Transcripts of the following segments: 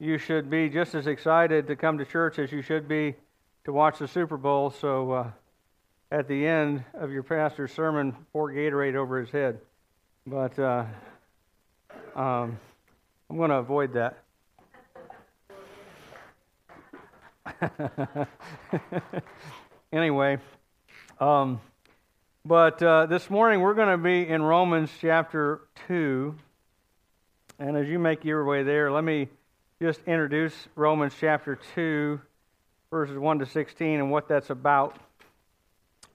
you should be just as excited to come to church as you should be to watch the Super Bowl. So uh, at the end of your pastor's sermon, pour Gatorade over his head. But uh, um, I'm going to avoid that. anyway, um, but uh, this morning we're going to be in Romans chapter 2. And as you make your way there, let me just introduce Romans chapter 2, verses 1 to 16, and what that's about.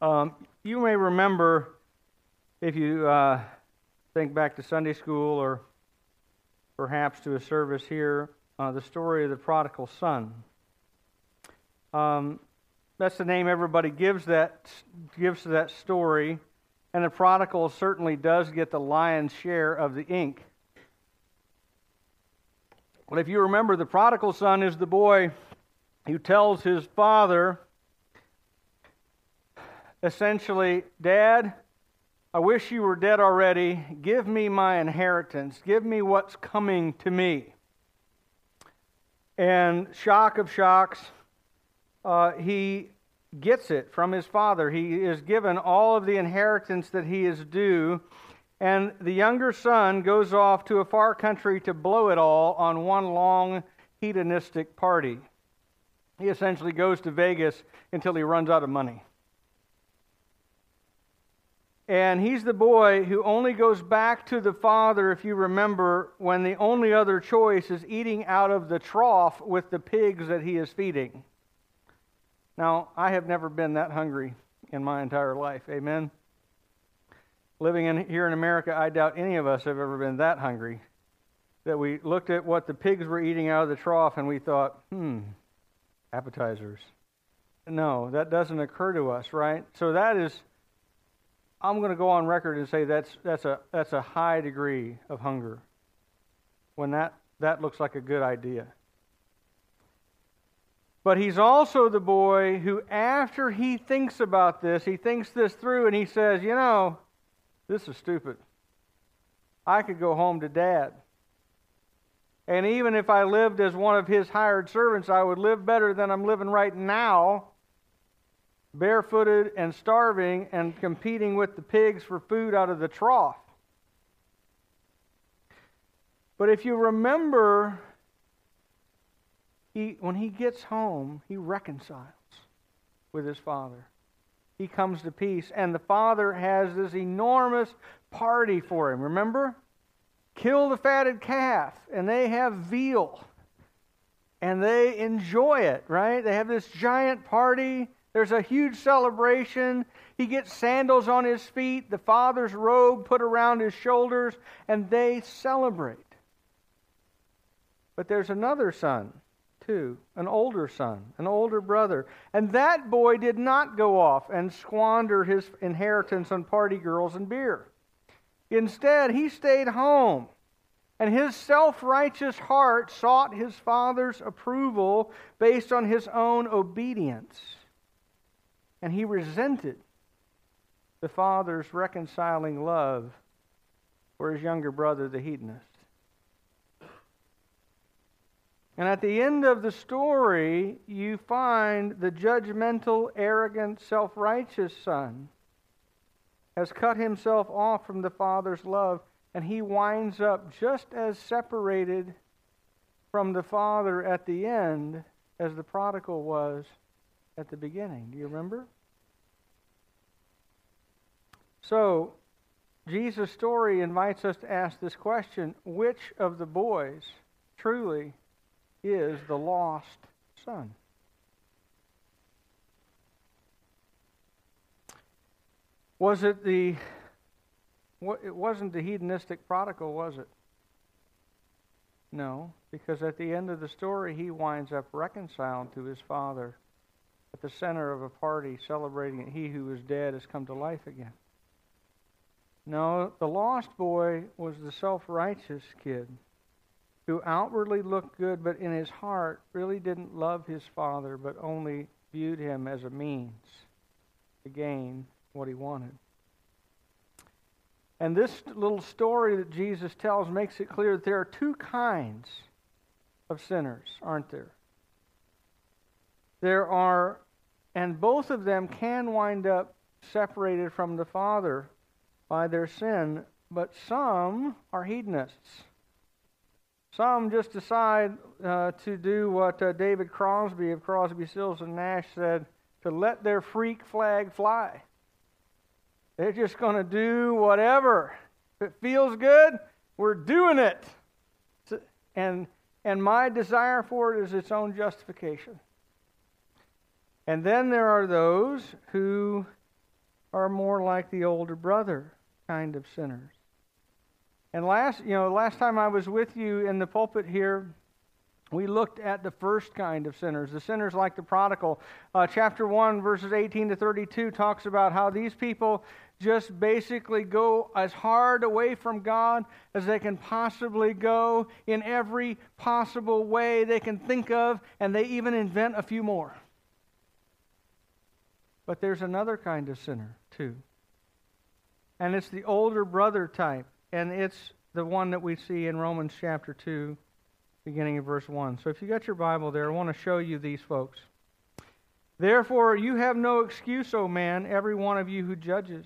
Um, you may remember, if you uh, think back to Sunday school or perhaps to a service here, uh, the story of the prodigal son. Um, that's the name everybody gives that gives to that story, and the prodigal certainly does get the lion's share of the ink. Well, if you remember, the prodigal son is the boy who tells his father, essentially, Dad, I wish you were dead already. Give me my inheritance. Give me what's coming to me. And shock of shocks, uh, he gets it from his father. He is given all of the inheritance that he is due. And the younger son goes off to a far country to blow it all on one long hedonistic party. He essentially goes to Vegas until he runs out of money. And he's the boy who only goes back to the father, if you remember, when the only other choice is eating out of the trough with the pigs that he is feeding. Now, I have never been that hungry in my entire life. Amen. Living in, here in America, I doubt any of us have ever been that hungry that we looked at what the pigs were eating out of the trough and we thought, hmm, appetizers. No, that doesn't occur to us, right? So that is, I'm going to go on record and say that's, that's, a, that's a high degree of hunger when that, that looks like a good idea. But he's also the boy who, after he thinks about this, he thinks this through and he says, You know, this is stupid. I could go home to dad. And even if I lived as one of his hired servants, I would live better than I'm living right now, barefooted and starving and competing with the pigs for food out of the trough. But if you remember he, when he gets home, he reconciles with his father. He comes to peace, and the father has this enormous party for him. Remember? Kill the fatted calf, and they have veal. And they enjoy it, right? They have this giant party. There's a huge celebration. He gets sandals on his feet, the father's robe put around his shoulders, and they celebrate. But there's another son too, an older son, an older brother. And that boy did not go off and squander his inheritance on party girls and beer. Instead, he stayed home. And his self righteous heart sought his father's approval based on his own obedience. And he resented the father's reconciling love for his younger brother, the hedonist. And at the end of the story, you find the judgmental, arrogant, self righteous son has cut himself off from the Father's love, and he winds up just as separated from the Father at the end as the prodigal was at the beginning. Do you remember? So, Jesus' story invites us to ask this question which of the boys truly is the lost son. Was it the it wasn't the hedonistic prodigal, was it? No, because at the end of the story, he winds up reconciled to his father at the center of a party celebrating that he who was dead has come to life again. No, the lost boy was the self righteous kid who outwardly looked good, but in his heart really didn't love his father, but only viewed him as a means to gain what he wanted. And this little story that Jesus tells makes it clear that there are two kinds of sinners, aren't there? There are, and both of them can wind up separated from the Father by their sin, but some are hedonists. Some just decide uh, to do what uh, David Crosby of Crosby, Stills, and Nash said to let their freak flag fly. They're just going to do whatever. If it feels good, we're doing it. And, and my desire for it is its own justification. And then there are those who are more like the older brother kind of sinners. And last, you know, last time I was with you in the pulpit here, we looked at the first kind of sinners, the sinners like the prodigal. Uh, chapter 1, verses 18 to 32 talks about how these people just basically go as hard away from God as they can possibly go in every possible way they can think of, and they even invent a few more. But there's another kind of sinner, too. And it's the older brother type. And it's the one that we see in Romans chapter 2, beginning in verse 1. So if you got your Bible there, I want to show you these folks. Therefore, you have no excuse, O man, every one of you who judges.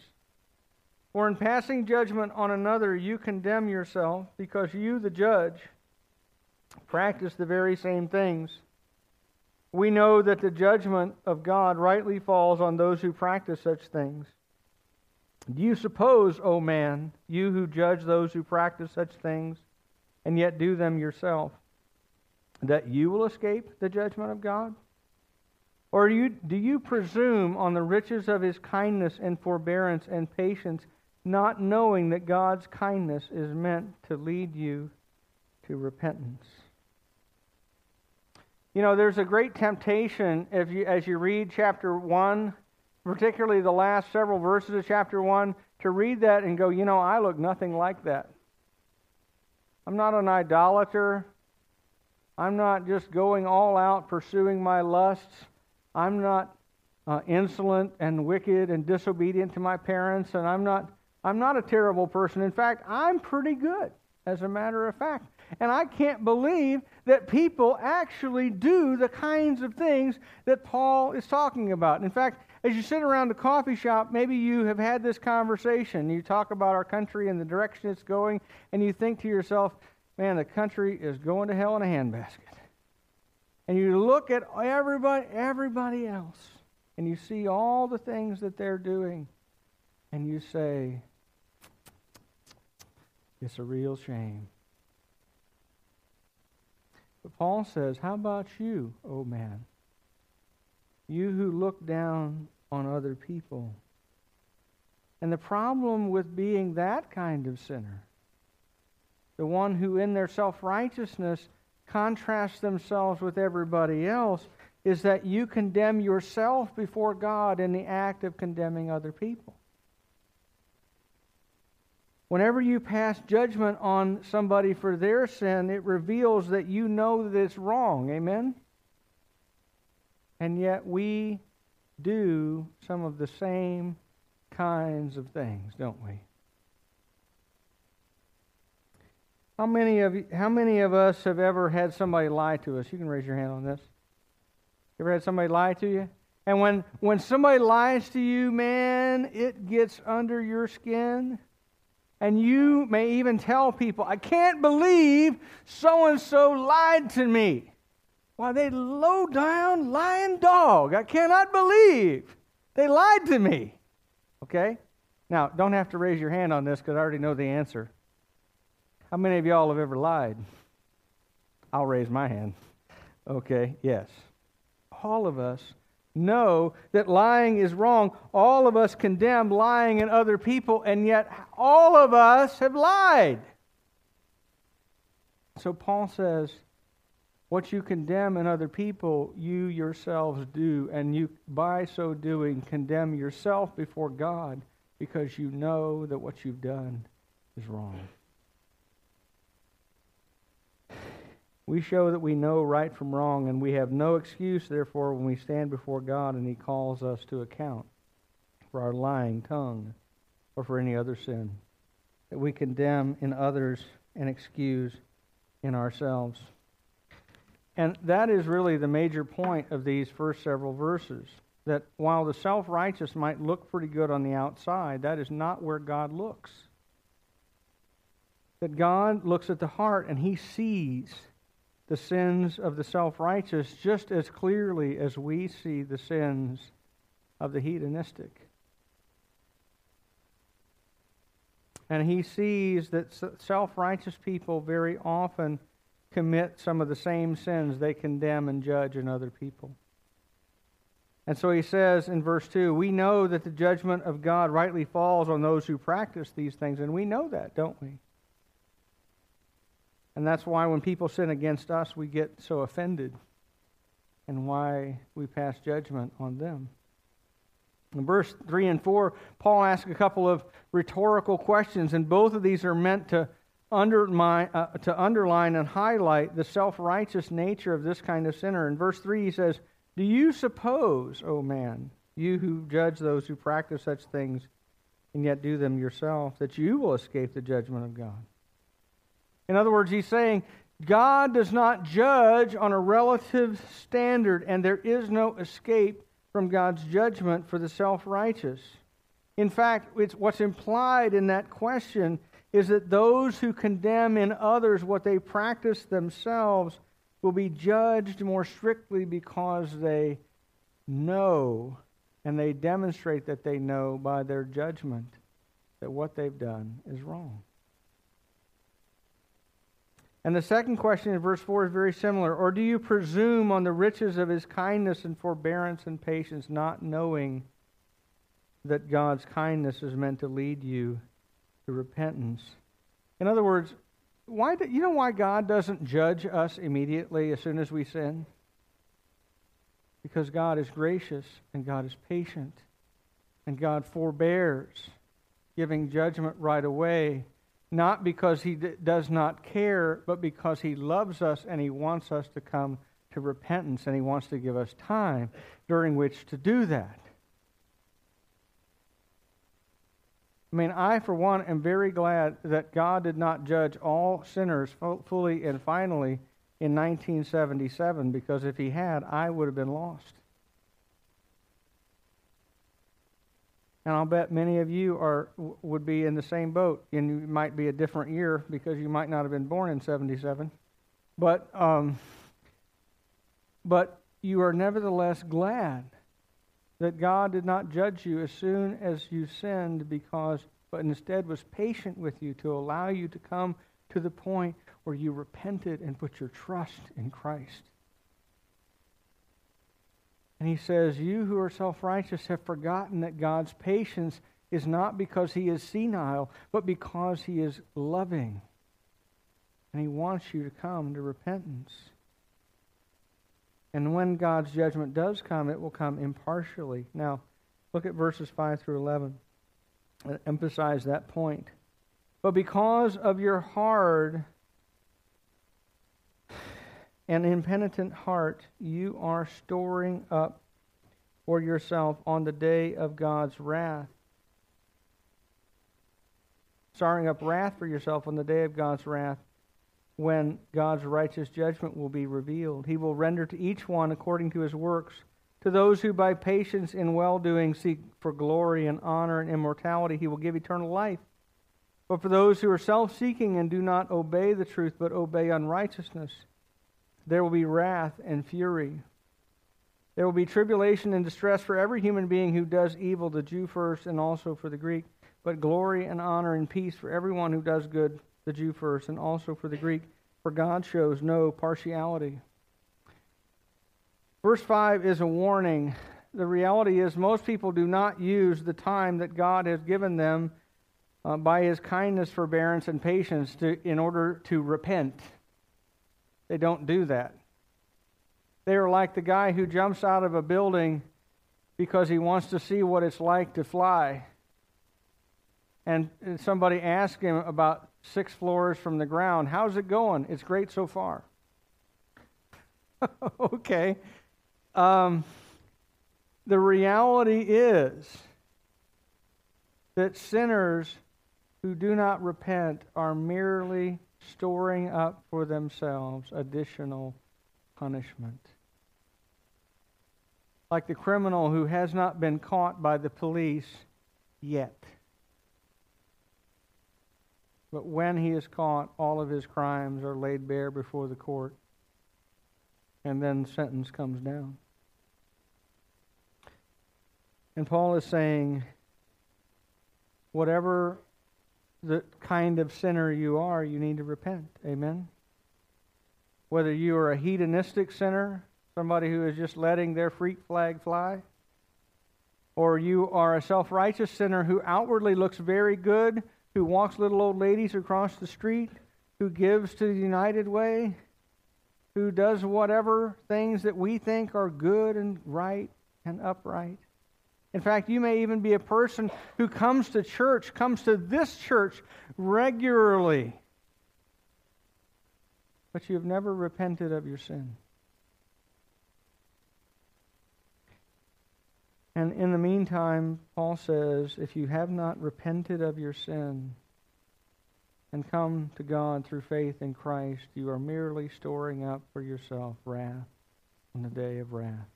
For in passing judgment on another, you condemn yourself, because you, the judge, practice the very same things. We know that the judgment of God rightly falls on those who practice such things. Do you suppose, O man, you who judge those who practice such things, and yet do them yourself, that you will escape the judgment of God? Or do you, do you presume on the riches of his kindness and forbearance and patience, not knowing that God's kindness is meant to lead you to repentance? You know, there's a great temptation if you, as you read chapter 1, particularly the last several verses of chapter 1, to read that and go, you know, I look nothing like that. I'm not an idolater. I'm not just going all out pursuing my lusts. I'm not uh, insolent and wicked and disobedient to my parents, and I'm not, I'm not a terrible person. In fact, I'm pretty good, as a matter of fact. And I can't believe that people actually do the kinds of things that Paul is talking about. In fact, as you sit around the coffee shop, maybe you have had this conversation. You talk about our country and the direction it's going, and you think to yourself, man, the country is going to hell in a handbasket. And you look at everybody, everybody else, and you see all the things that they're doing, and you say, it's a real shame. But Paul says, How about you, O oh man? You who look down on other people. And the problem with being that kind of sinner, the one who in their self righteousness contrasts themselves with everybody else, is that you condemn yourself before God in the act of condemning other people. Whenever you pass judgment on somebody for their sin, it reveals that you know that it's wrong. Amen? And yet we do some of the same kinds of things, don't we? How many of you, how many of us have ever had somebody lie to us? You can raise your hand on this. You ever had somebody lie to you? And when when somebody lies to you, man, it gets under your skin. And you may even tell people, I can't believe so and so lied to me. Why, they low down lying dog. I cannot believe they lied to me. Okay? Now, don't have to raise your hand on this because I already know the answer. How many of y'all have ever lied? I'll raise my hand. Okay, yes. All of us know that lying is wrong. All of us condemn lying in other people, and yet all of us have lied. So Paul says, what you condemn in other people, you yourselves do, and you, by so doing, condemn yourself before God because you know that what you've done is wrong. We show that we know right from wrong, and we have no excuse, therefore, when we stand before God and He calls us to account for our lying tongue or for any other sin that we condemn in others and excuse in ourselves. And that is really the major point of these first several verses. That while the self righteous might look pretty good on the outside, that is not where God looks. That God looks at the heart and he sees the sins of the self righteous just as clearly as we see the sins of the hedonistic. And he sees that self righteous people very often commit some of the same sins they condemn and judge in other people. And so he says in verse 2 We know that the judgment of God rightly falls on those who practice these things, and we know that, don't we? And that's why when people sin against us, we get so offended, and why we pass judgment on them. In verse 3 and 4, Paul asks a couple of rhetorical questions, and both of these are meant to uh, to underline and highlight the self righteous nature of this kind of sinner. In verse 3, he says, Do you suppose, O man, you who judge those who practice such things and yet do them yourself, that you will escape the judgment of God? In other words, he's saying, God does not judge on a relative standard, and there is no escape from God's judgment for the self righteous. In fact, it's, what's implied in that question is that those who condemn in others what they practice themselves will be judged more strictly because they know and they demonstrate that they know by their judgment that what they've done is wrong. And the second question in verse 4 is very similar. Or do you presume on the riches of his kindness and forbearance and patience, not knowing that God's kindness is meant to lead you to repentance? In other words, why do, you know why God doesn't judge us immediately as soon as we sin? Because God is gracious and God is patient and God forbears, giving judgment right away not because he d- does not care, but because he loves us and he wants us to come to repentance and he wants to give us time during which to do that. I mean, I, for one, am very glad that God did not judge all sinners fully and finally in 1977 because if he had, I would have been lost. And I'll bet many of you are would be in the same boat, and you might be a different year because you might not have been born in '77, but um, but you are nevertheless glad that God did not judge you as soon as you sinned, because but instead was patient with you to allow you to come to the point where you repented and put your trust in Christ. And he says, You who are self righteous have forgotten that God's patience is not because he is senile, but because he is loving. And he wants you to come to repentance. And when God's judgment does come, it will come impartially. Now, look at verses 5 through 11. Uh, emphasize that point. But because of your hard and impenitent heart you are storing up for yourself on the day of God's wrath. Storing up wrath for yourself on the day of God's wrath when God's righteous judgment will be revealed. He will render to each one according to his works. To those who by patience in well doing seek for glory and honor and immortality, he will give eternal life. But for those who are self seeking and do not obey the truth but obey unrighteousness, there will be wrath and fury. There will be tribulation and distress for every human being who does evil, the Jew first and also for the Greek, but glory and honor and peace for everyone who does good, the Jew first and also for the Greek, for God shows no partiality. Verse 5 is a warning. The reality is, most people do not use the time that God has given them uh, by his kindness, forbearance, and patience to, in order to repent. They don't do that. They are like the guy who jumps out of a building because he wants to see what it's like to fly. And somebody asks him about six floors from the ground, How's it going? It's great so far. okay. Um, the reality is that sinners who do not repent are merely storing up for themselves additional punishment. Like the criminal who has not been caught by the police yet. But when he is caught, all of his crimes are laid bare before the court, and then sentence comes down. And Paul is saying, whatever the kind of sinner you are, you need to repent. Amen? Whether you are a hedonistic sinner, somebody who is just letting their freak flag fly, or you are a self righteous sinner who outwardly looks very good, who walks little old ladies across the street, who gives to the United Way, who does whatever things that we think are good and right and upright. In fact, you may even be a person who comes to church, comes to this church regularly, but you have never repented of your sin. And in the meantime, Paul says, if you have not repented of your sin and come to God through faith in Christ, you are merely storing up for yourself wrath on the day of wrath,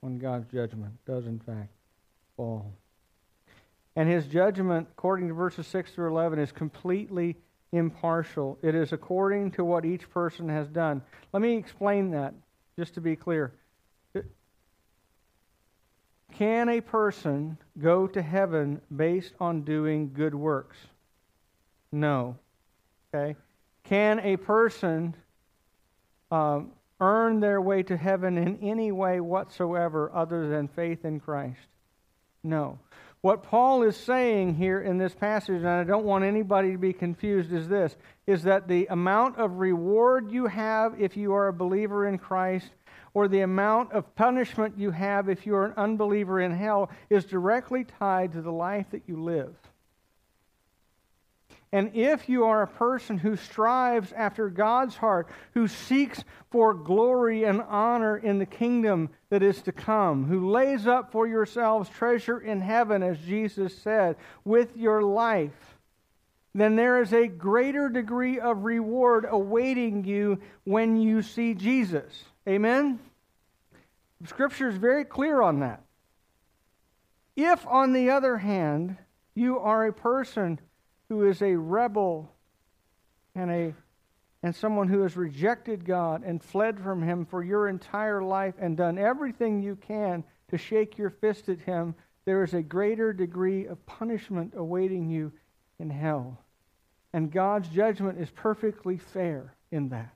when God's judgment does, in fact, fall. And his judgment, according to verses 6 through 11, is completely impartial. It is according to what each person has done. Let me explain that, just to be clear. Can a person go to heaven based on doing good works? No. Okay. Can a person um, earn their way to heaven in any way whatsoever other than faith in Christ? No. What Paul is saying here in this passage, and I don't want anybody to be confused, is this is that the amount of reward you have if you are a believer in Christ or the amount of punishment you have if you're an unbeliever in hell is directly tied to the life that you live. And if you are a person who strives after God's heart, who seeks for glory and honor in the kingdom that is to come, who lays up for yourselves treasure in heaven, as Jesus said, with your life, then there is a greater degree of reward awaiting you when you see Jesus. Amen? Scripture is very clear on that. If, on the other hand, you are a person who is a rebel and a and someone who has rejected God and fled from him for your entire life and done everything you can to shake your fist at him, there is a greater degree of punishment awaiting you in hell. And God's judgment is perfectly fair in that.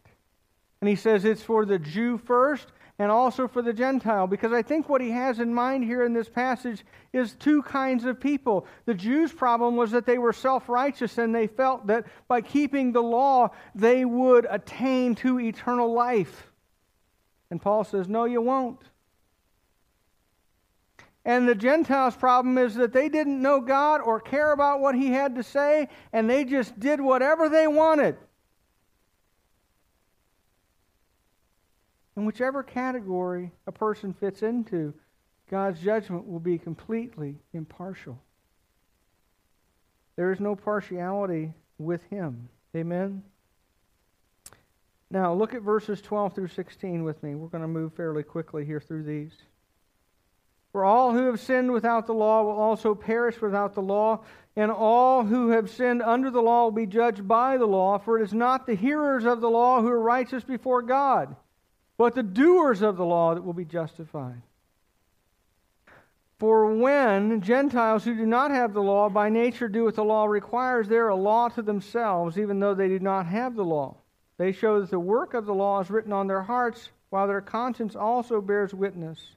And he says it's for the Jew first and also for the Gentile, because I think what he has in mind here in this passage is two kinds of people. The Jews' problem was that they were self righteous and they felt that by keeping the law, they would attain to eternal life. And Paul says, No, you won't. And the Gentiles' problem is that they didn't know God or care about what he had to say, and they just did whatever they wanted. In whichever category a person fits into, God's judgment will be completely impartial. There is no partiality with Him. Amen? Now, look at verses 12 through 16 with me. We're going to move fairly quickly here through these. For all who have sinned without the law will also perish without the law, and all who have sinned under the law will be judged by the law, for it is not the hearers of the law who are righteous before God but the doers of the law that will be justified. For when Gentiles who do not have the law by nature do what the law requires, they are a law to themselves, even though they do not have the law. They show that the work of the law is written on their hearts, while their conscience also bears witness.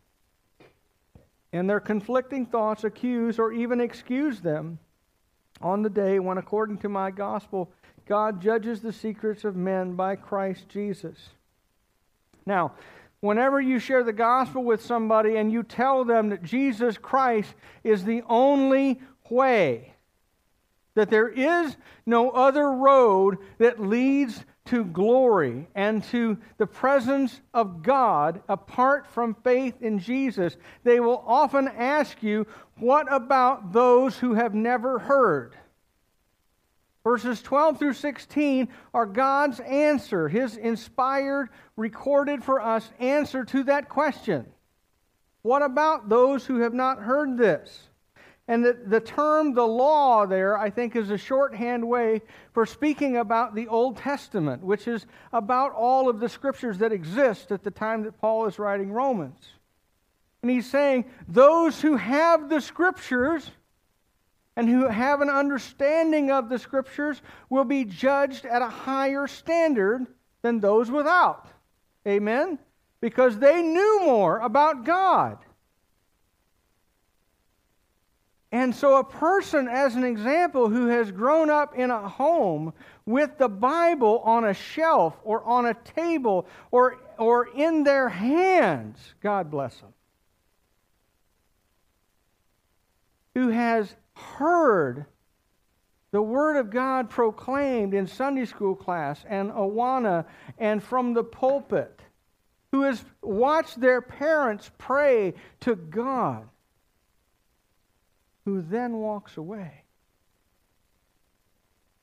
And their conflicting thoughts accuse or even excuse them on the day when, according to my gospel, God judges the secrets of men by Christ Jesus. Now, whenever you share the gospel with somebody and you tell them that Jesus Christ is the only way, that there is no other road that leads to glory and to the presence of God apart from faith in Jesus, they will often ask you, What about those who have never heard? Verses 12 through 16 are God's answer, his inspired, recorded for us answer to that question. What about those who have not heard this? And the, the term the law there, I think, is a shorthand way for speaking about the Old Testament, which is about all of the scriptures that exist at the time that Paul is writing Romans. And he's saying, those who have the scriptures and who have an understanding of the scriptures will be judged at a higher standard than those without. Amen? Because they knew more about God. And so, a person, as an example, who has grown up in a home with the Bible on a shelf or on a table or, or in their hands, God bless them, who has heard the Word of God proclaimed in Sunday school class and Awana and from the pulpit, who has watched their parents pray to God, who then walks away,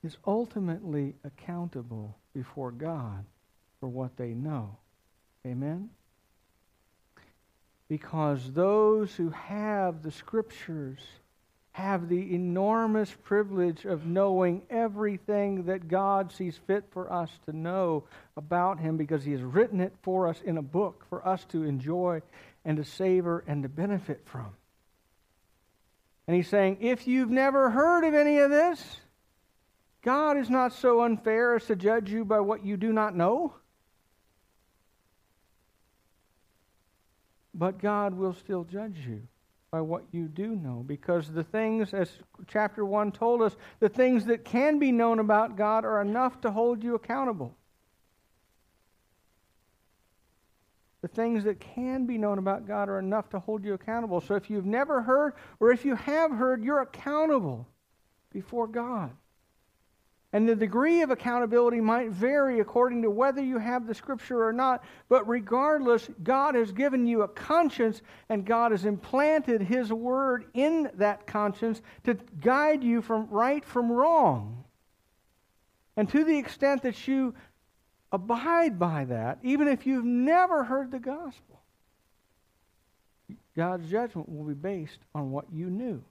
is ultimately accountable before God for what they know. Amen? Because those who have the Scriptures have the enormous privilege of knowing everything that God sees fit for us to know about Him because He has written it for us in a book for us to enjoy and to savor and to benefit from. And He's saying, if you've never heard of any of this, God is not so unfair as to judge you by what you do not know. But God will still judge you by what you do know. Because the things, as chapter 1 told us, the things that can be known about God are enough to hold you accountable. The things that can be known about God are enough to hold you accountable. So if you've never heard, or if you have heard, you're accountable before God. And the degree of accountability might vary according to whether you have the scripture or not. But regardless, God has given you a conscience and God has implanted His word in that conscience to guide you from right from wrong. And to the extent that you abide by that, even if you've never heard the gospel, God's judgment will be based on what you knew.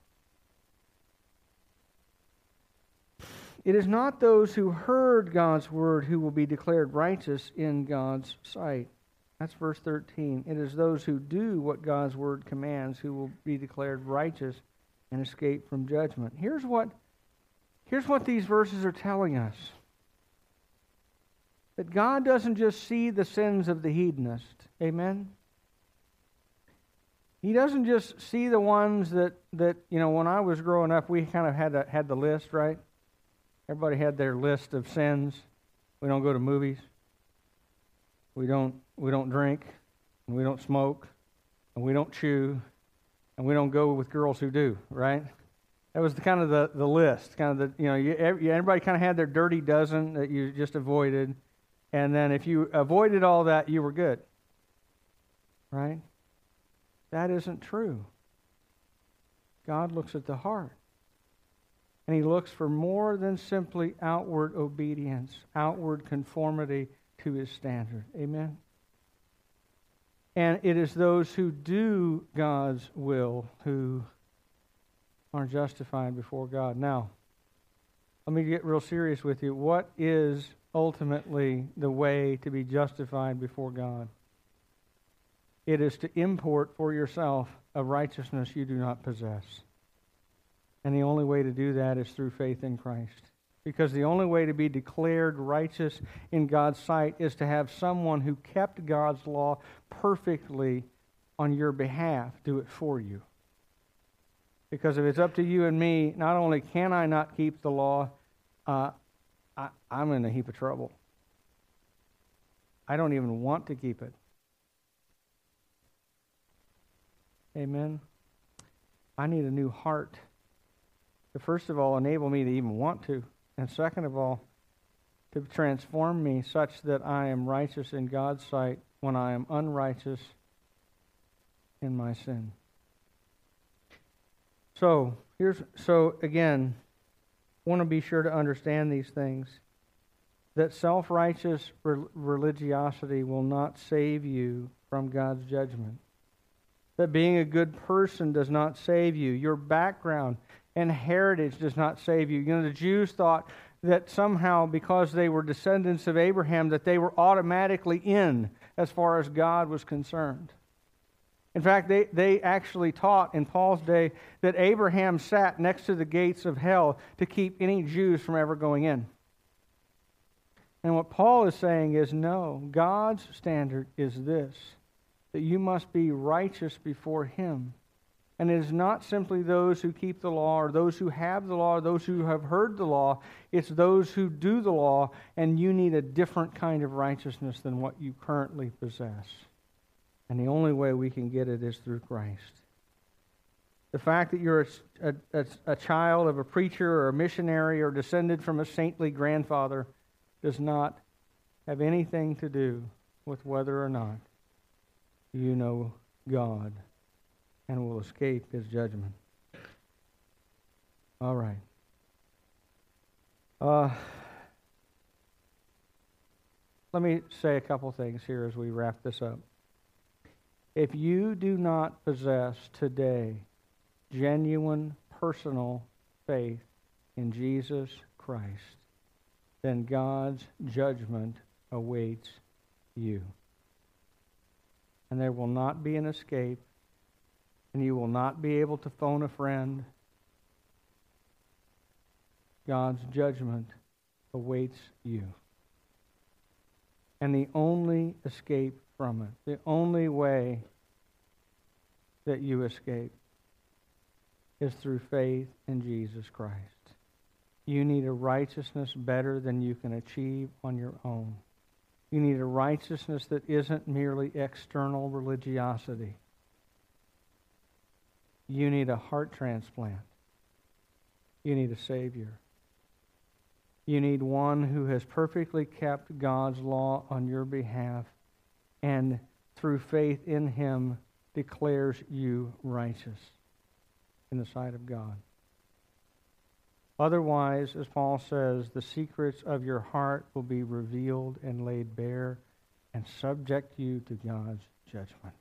It is not those who heard God's word who will be declared righteous in God's sight. That's verse 13. It is those who do what God's word commands who will be declared righteous and escape from judgment. Here's what, here's what these verses are telling us that God doesn't just see the sins of the hedonist. Amen? He doesn't just see the ones that, that you know, when I was growing up, we kind of had, a, had the list, right? Everybody had their list of sins. We don't go to movies. We don't, we don't drink. And we don't smoke. And we don't chew. And we don't go with girls who do, right? That was the, kind of the, the list. Kind of the, you know, you, everybody kind of had their dirty dozen that you just avoided. And then if you avoided all that, you were good. Right? That isn't true. God looks at the heart. And he looks for more than simply outward obedience, outward conformity to his standard. Amen? And it is those who do God's will who are justified before God. Now, let me get real serious with you. What is ultimately the way to be justified before God? It is to import for yourself a righteousness you do not possess. And the only way to do that is through faith in Christ. Because the only way to be declared righteous in God's sight is to have someone who kept God's law perfectly on your behalf do it for you. Because if it's up to you and me, not only can I not keep the law, uh, I, I'm in a heap of trouble. I don't even want to keep it. Amen. I need a new heart to first of all enable me to even want to, and second of all, to transform me such that I am righteous in God's sight when I am unrighteous in my sin. So, here's so again, want to be sure to understand these things that self righteous religiosity will not save you from God's judgment. That being a good person does not save you. Your background and heritage does not save you. You know, the Jews thought that somehow, because they were descendants of Abraham, that they were automatically in as far as God was concerned. In fact, they, they actually taught in Paul's day that Abraham sat next to the gates of hell to keep any Jews from ever going in. And what Paul is saying is no, God's standard is this that you must be righteous before Him. And it is not simply those who keep the law or those who have the law or those who have heard the law. It's those who do the law, and you need a different kind of righteousness than what you currently possess. And the only way we can get it is through Christ. The fact that you're a, a, a child of a preacher or a missionary or descended from a saintly grandfather does not have anything to do with whether or not you know God and will escape his judgment. All right. Uh, let me say a couple things here as we wrap this up. If you do not possess today genuine personal faith in Jesus Christ, then God's judgment awaits you. And there will not be an escape and you will not be able to phone a friend. God's judgment awaits you. And the only escape from it, the only way that you escape, is through faith in Jesus Christ. You need a righteousness better than you can achieve on your own. You need a righteousness that isn't merely external religiosity you need a heart transplant. You need a Savior. You need one who has perfectly kept God's law on your behalf and through faith in him declares you righteous in the sight of God. Otherwise, as Paul says, the secrets of your heart will be revealed and laid bare and subject you to God's judgment.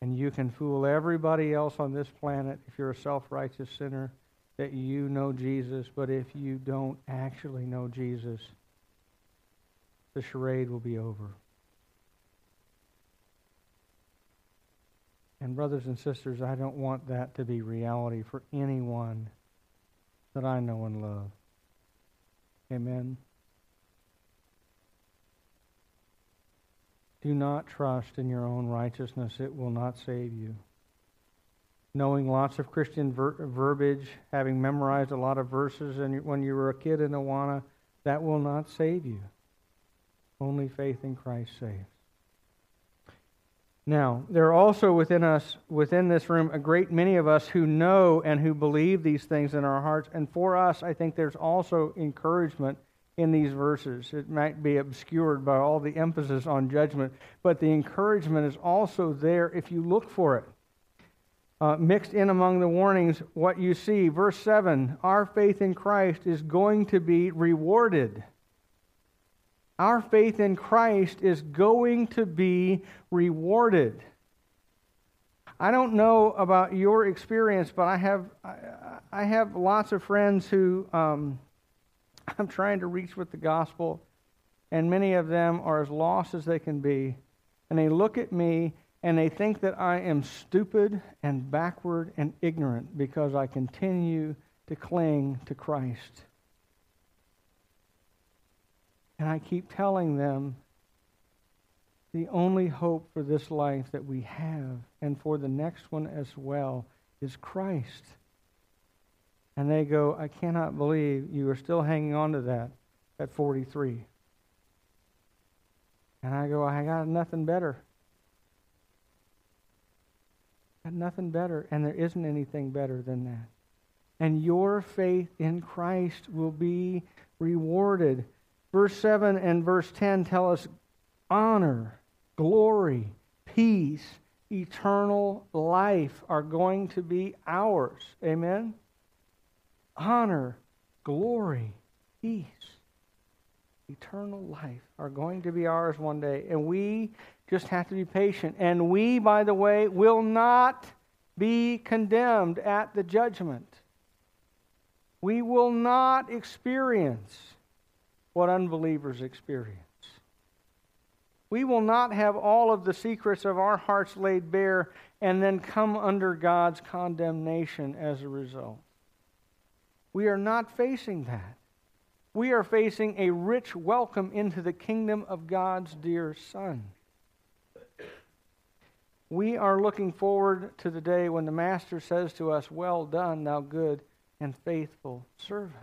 And you can fool everybody else on this planet if you're a self righteous sinner that you know Jesus, but if you don't actually know Jesus, the charade will be over. And, brothers and sisters, I don't want that to be reality for anyone that I know and love. Amen. Do not trust in your own righteousness, it will not save you. Knowing lots of Christian ver- verbiage, having memorized a lot of verses and when you were a kid in Awana, that will not save you. Only faith in Christ saves. Now, there are also within us, within this room, a great many of us who know and who believe these things in our hearts. And for us, I think there's also encouragement in these verses. It might be obscured by all the emphasis on judgment, but the encouragement is also there if you look for it. Uh, mixed in among the warnings, what you see. Verse 7 Our faith in Christ is going to be rewarded. Our faith in Christ is going to be rewarded. I don't know about your experience, but I have, I, I have lots of friends who. Um, I'm trying to reach with the gospel, and many of them are as lost as they can be. And they look at me and they think that I am stupid and backward and ignorant because I continue to cling to Christ. And I keep telling them the only hope for this life that we have and for the next one as well is Christ. And they go, I cannot believe you are still hanging on to that at 43. And I go, I got nothing better. Got nothing better. And there isn't anything better than that. And your faith in Christ will be rewarded. Verse 7 and verse 10 tell us honor, glory, peace, eternal life are going to be ours. Amen? Honor, glory, peace, eternal life are going to be ours one day. And we just have to be patient. And we, by the way, will not be condemned at the judgment. We will not experience what unbelievers experience. We will not have all of the secrets of our hearts laid bare and then come under God's condemnation as a result. We are not facing that. We are facing a rich welcome into the kingdom of God's dear Son. We are looking forward to the day when the Master says to us, Well done, thou good and faithful servant.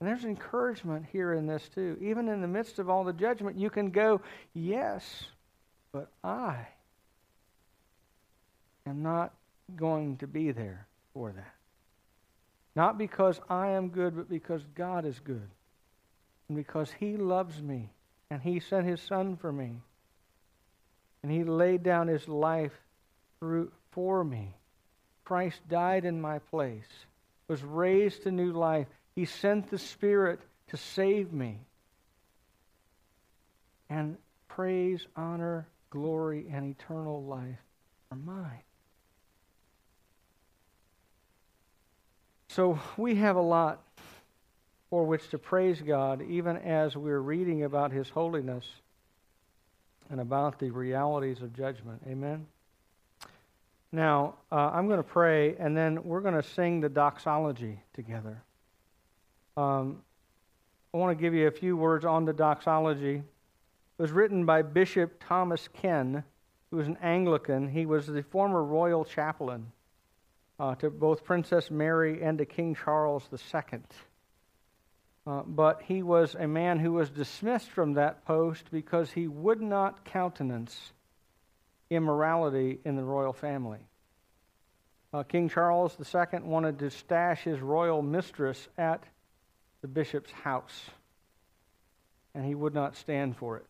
And there's encouragement here in this too. Even in the midst of all the judgment, you can go, Yes, but I am not going to be there for that. Not because I am good, but because God is good. And because He loves me. And He sent His Son for me. And He laid down His life for me. Christ died in my place, was raised to new life. He sent the Spirit to save me. And praise, honor, glory, and eternal life are mine. So we have a lot for which to praise God, even as we're reading about His holiness and about the realities of judgment. Amen? Now, uh, I'm going to pray, and then we're going to sing the doxology together. Um, I want to give you a few words on the doxology. It was written by Bishop Thomas Ken, who was an Anglican. He was the former royal chaplain uh, to both Princess Mary and to King Charles II. Uh, but he was a man who was dismissed from that post because he would not countenance immorality in the royal family. Uh, King Charles II wanted to stash his royal mistress at the bishop's house, and he would not stand for it.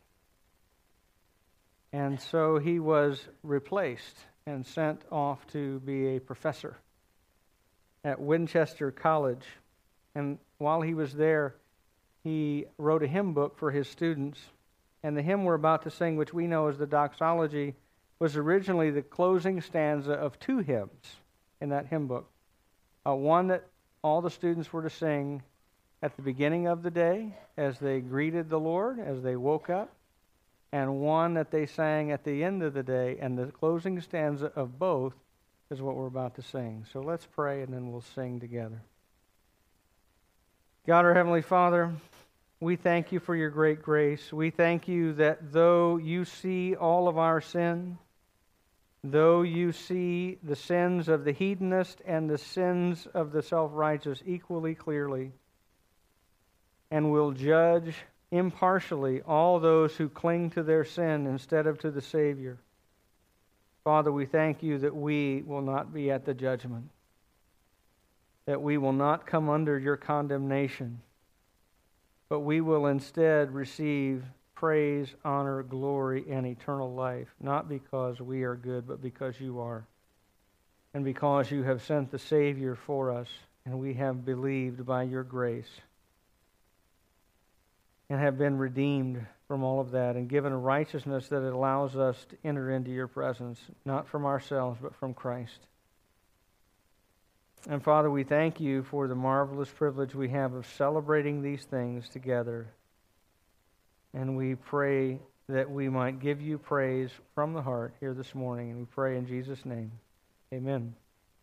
And so he was replaced and sent off to be a professor at Winchester College. And while he was there, he wrote a hymn book for his students. And the hymn we're about to sing, which we know as the doxology, was originally the closing stanza of two hymns in that hymn book. Uh, one that all the students were to sing at the beginning of the day as they greeted the Lord, as they woke up, and one that they sang at the end of the day, and the closing stanza of both is what we're about to sing. So let's pray and then we'll sing together. God, our Heavenly Father, we thank you for your great grace. We thank you that though you see all of our sin, though you see the sins of the hedonist and the sins of the self righteous equally clearly, and will judge impartially all those who cling to their sin instead of to the Savior. Father, we thank you that we will not be at the judgment, that we will not come under your condemnation, but we will instead receive praise, honor, glory, and eternal life, not because we are good, but because you are, and because you have sent the Savior for us, and we have believed by your grace and have been redeemed from all of that and given a righteousness that allows us to enter into your presence, not from ourselves, but from Christ. And Father, we thank you for the marvelous privilege we have of celebrating these things together. And we pray that we might give you praise from the heart here this morning. And we pray in Jesus' name. Amen.